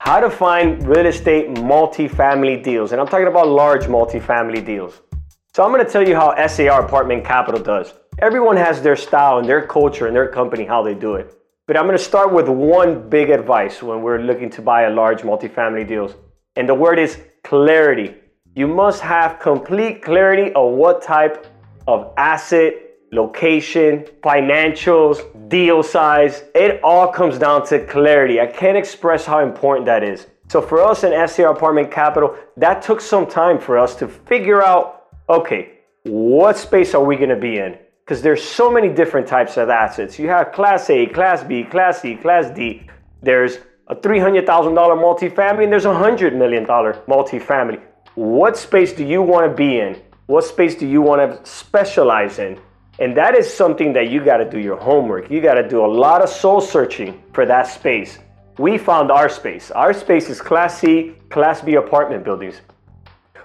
how to find real estate multifamily deals. And I'm talking about large multifamily deals. So I'm to tell you how SAR Apartment Capital does. Everyone has their style and their culture and their company, how they do it. But I'm to start with one big advice when we're looking to buy a large multifamily deals. And the word is clarity. You must have complete clarity of what type of asset, location, financials, deal size. It all comes down to clarity. I can't express how important that is. So for us in SAR Apartment Capital, that took some time for us to figure out, okay, what space are we to be in? because there's so many different types of assets. You have Class A, Class B, Class C, Class D. There's a $300,000 multifamily and there's a $100 million multifamily. What space do you want to be in? What space do you want to specialize in? And that is something that you got to do your homework. You got to do a lot of soul searching for that space. We found our space. Our space is Class C, Class B apartment buildings.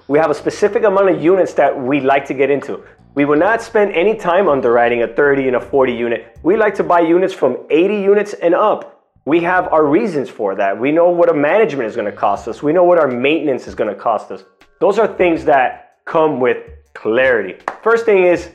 We have a specific amount of units that we like to get into. We will not spend any time underwriting a 30 and a 40 unit. We like to buy units from 80 units and up. We have our reasons for that. We know what a management is going to cost us. We know what our maintenance is going to cost us. Those are things that come with clarity. First thing is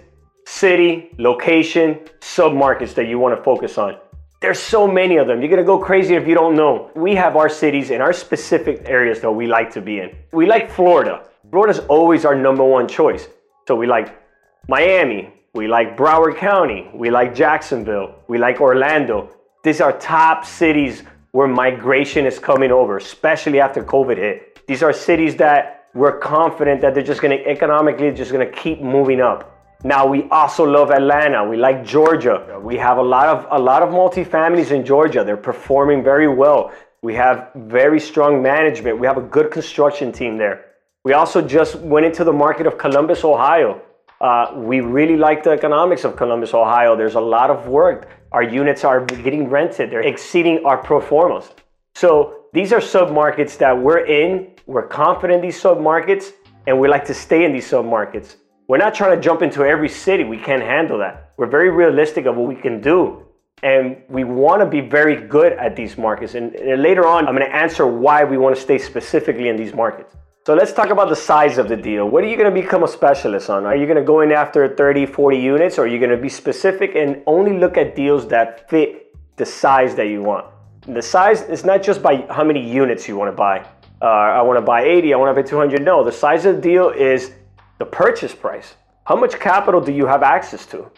city, location, submarkets that you want to focus on. There's so many of them. You're gonna go crazy if you don't know. We have our cities and our specific areas that we like to be in. We like Florida. Florida's always our number one choice. So we like Miami, we like Broward County, we like Jacksonville, we like Orlando. These are top cities where migration is coming over, especially after COVID hit. These are cities that we're confident that they're just gonna economically just gonna keep moving up. Now we also love Atlanta. We like Georgia. We have a lot of a lot of multifamilies in Georgia. They're performing very well. We have very strong management. We have a good construction team there. We also just went into the market of Columbus, Ohio. Uh, we really like the economics of Columbus, Ohio. There's a lot of work. Our units are getting rented. They're exceeding our pro formas. So these are submarkets that we're in. We're confident in these submarkets, and we like to stay in these submarkets. We're not trying to jump into every city. We can't handle that. We're very realistic of what we can do. And we want to be very good at these markets. And, and later on, I'm going to answer why we want to stay specifically in these markets. So let's talk about the size of the deal. What are you going to become a specialist on? Are you going to go in after 30, 40 units, or are you going to be specific and only look at deals that fit the size that you want? The size is not just by how many units you want to buy. Uh, I want to buy 80, I want to buy 200. No, the size of the deal is the purchase price. How much capital do you have access to?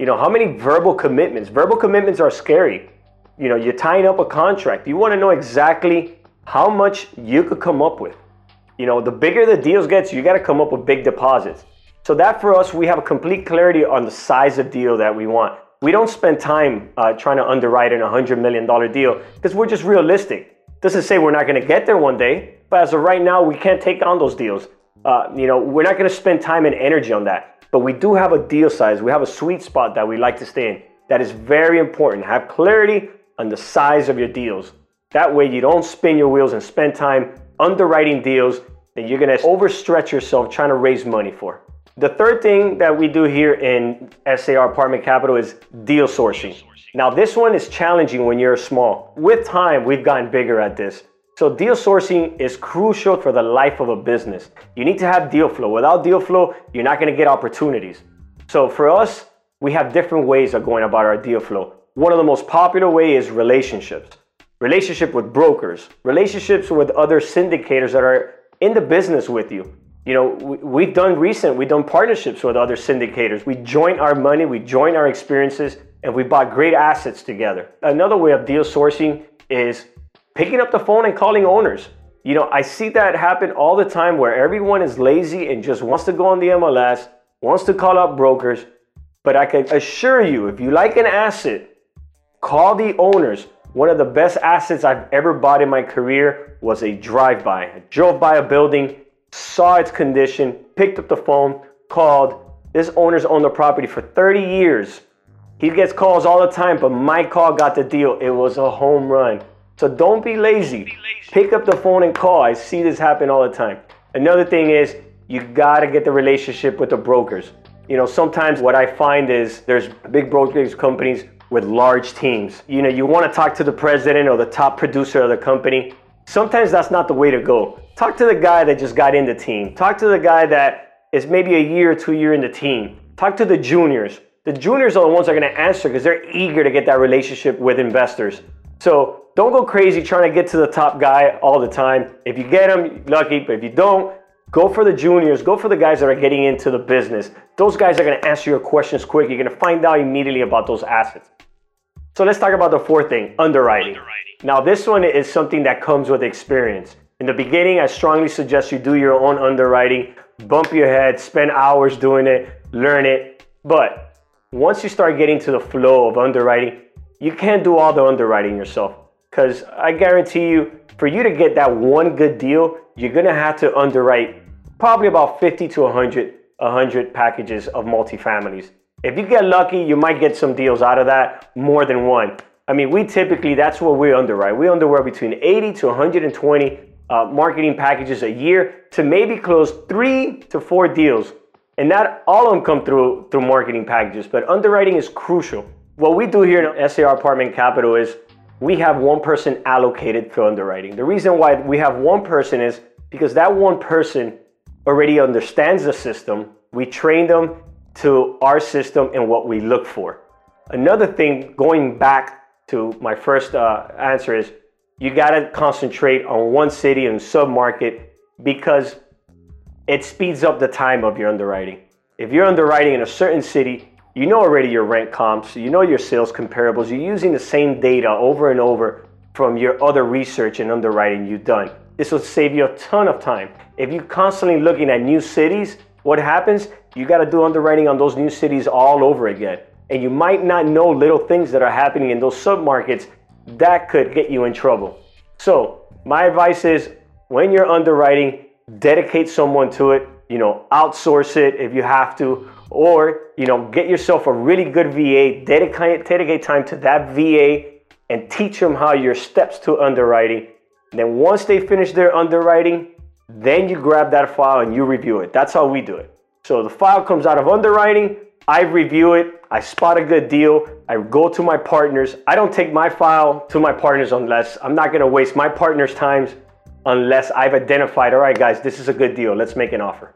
You know, how many verbal commitments? Verbal commitments are scary. You know, you're tying up a contract. You want to know exactly how much you could come up with. You know, the bigger the deals gets, you got to come up with big deposits. So that for us, we have a complete clarity on the size of deal that we want. We don't spend time uh, trying to underwrite an $100 million deal because we're just realistic. Doesn't say we're not going to get there one day, but as of right now, we can't take on those deals. Uh, you know, we're not going to spend time and energy on that. But we do have a deal size. We have a sweet spot that we like to stay in. That is very important. Have clarity on the size of your deals. That way, you don't spin your wheels and spend time underwriting deals that you're gonna overstretch yourself trying to raise money for. The third thing that we do here in SAR Apartment Capital is deal sourcing. Now, this one is challenging when you're small. With time, we've gotten bigger at this. So, deal sourcing is crucial for the life of a business. You need to have deal flow. Without deal flow, you're not gonna get opportunities. So, for us, we have different ways of going about our deal flow. One of the most popular ways is relationships relationship with brokers, relationships with other syndicators that are in the business with you. You know, we've done recent, we've done partnerships with other syndicators. We join our money, we join our experiences, and we bought great assets together. Another way of deal sourcing is picking up the phone and calling owners. You know, I see that happen all the time where everyone is lazy and just wants to go on the MLS, wants to call up brokers. But I can assure you, if you like an asset, call the owners. One of the best assets I've ever bought in my career was a drive-by. I drove by a building, saw its condition, picked up the phone, called. This owner's owned the property for 30 years. He gets calls all the time, but my call got the deal. It was a home run. So don't be lazy. Pick up the phone and call. I see this happen all the time. Another thing is you gotta get the relationship with the brokers. You know, sometimes what I find is there's big brokerage companies with large teams. You know, you want to talk to the president or the top producer of the company. Sometimes that's not the way to go. Talk to the guy that just got in the team. Talk to the guy that is maybe a year or two year in the team. Talk to the juniors. The juniors are the ones that are to answer because they're eager to get that relationship with investors. So don't go crazy trying to get to the top guy all the time. If you get him, lucky. But if you don't, go for the juniors. Go for the guys that are getting into the business. Those guys are going to answer your questions quick. You're going to find out immediately about those assets. So let's talk about the fourth thing underwriting. underwriting. Now, this one is something that comes with experience. In the beginning, I strongly suggest you do your own underwriting, bump your head, spend hours doing it, learn it. But once you start getting to the flow of underwriting, you can't do all the underwriting yourself. Because I guarantee you, for you to get that one good deal, you're gonna have to underwrite probably about 50 to 100, 100 packages of multifamilies. If you get lucky, you might get some deals out of that, more than one. I mean, we typically, that's what we underwrite. We underwrite between 80 to 120 uh, marketing packages a year to maybe close three to four deals. And not all of them come through through marketing packages, but underwriting is crucial. What we do here in SAR Apartment Capital is we have one person allocated for underwriting. The reason why we have one person is because that one person already understands the system. We train them to our system and what we look for. Another thing, going back to my first uh, answer, is you got to concentrate on one city and submarket because it speeds up the time of your underwriting. If you're underwriting in a certain city, you know already your rent comps, you know your sales comparables, you're using the same data over and over from your other research and underwriting you've done. This will save you a ton of time. If you're constantly looking at new cities, what happens? You got to do underwriting on those new cities all over again. And you might not know little things that are happening in those submarkets that could get you in trouble. So, my advice is when you're underwriting, dedicate someone to it, you know, outsource it if you have to, or, you know, get yourself a really good VA, dedicate, dedicate time to that VA and teach them how your steps to underwriting. And then once they finish their underwriting, then you grab that file and you review it. That's how we do it. So the file comes out of underwriting, I review it, I spot a good deal, I go to my partners. I don't take my file to my partners unless I'm not gonna waste my partner's times unless I've identified, all right, guys, this is a good deal, let's make an offer.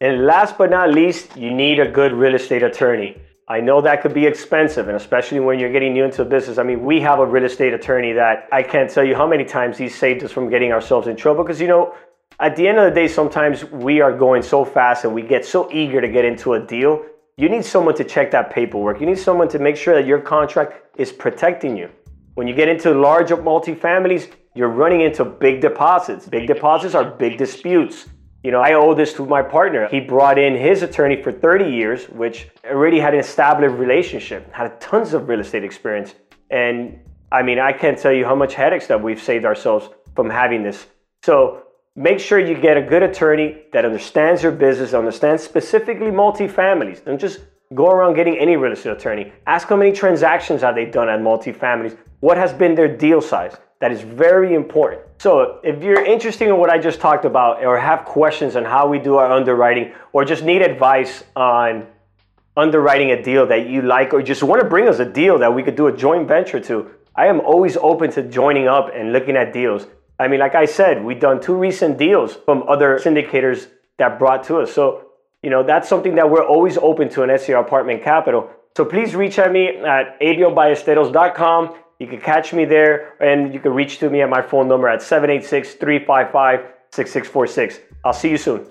And last but not least, you need a good real estate attorney. I know that could be expensive, and especially when you're getting new into a business. I mean, we have a real estate attorney that I can't tell you how many times he's saved us from getting ourselves in trouble because, you know, at the end of the day, sometimes we are going so fast and we get so eager to get into a deal you need someone to check that paperwork. You need someone to make sure that your contract is protecting you. When you get into larger multifamilies, you're running into big deposits. Big deposits are big disputes. You know, I owe this to my partner. He brought in his attorney for 30 years, which already had an established relationship, had tons of real estate experience. And I mean, I can't tell you how much headaches that we've saved ourselves from having this. So Make sure you get a good attorney that understands your business, understands specifically multifamilies. Don't just go around getting any real estate attorney. Ask how many transactions have they done at multifamilies. What has been their deal size? That is very important. So if you're interested in what I just talked about or have questions on how we do our underwriting or just need advice on underwriting a deal that you like or just want to bring us a deal that we could do a joint venture to, I am always open to joining up and looking at deals. I mean, like I said, we've done two recent deals from other syndicators that brought to us. So, you know, that's something that we're always open to in SAR Apartment Capital. So please reach at me at abielballesteros.com. You can catch me there and you can reach to me at my phone number at 786 355 6646. I'll see you soon.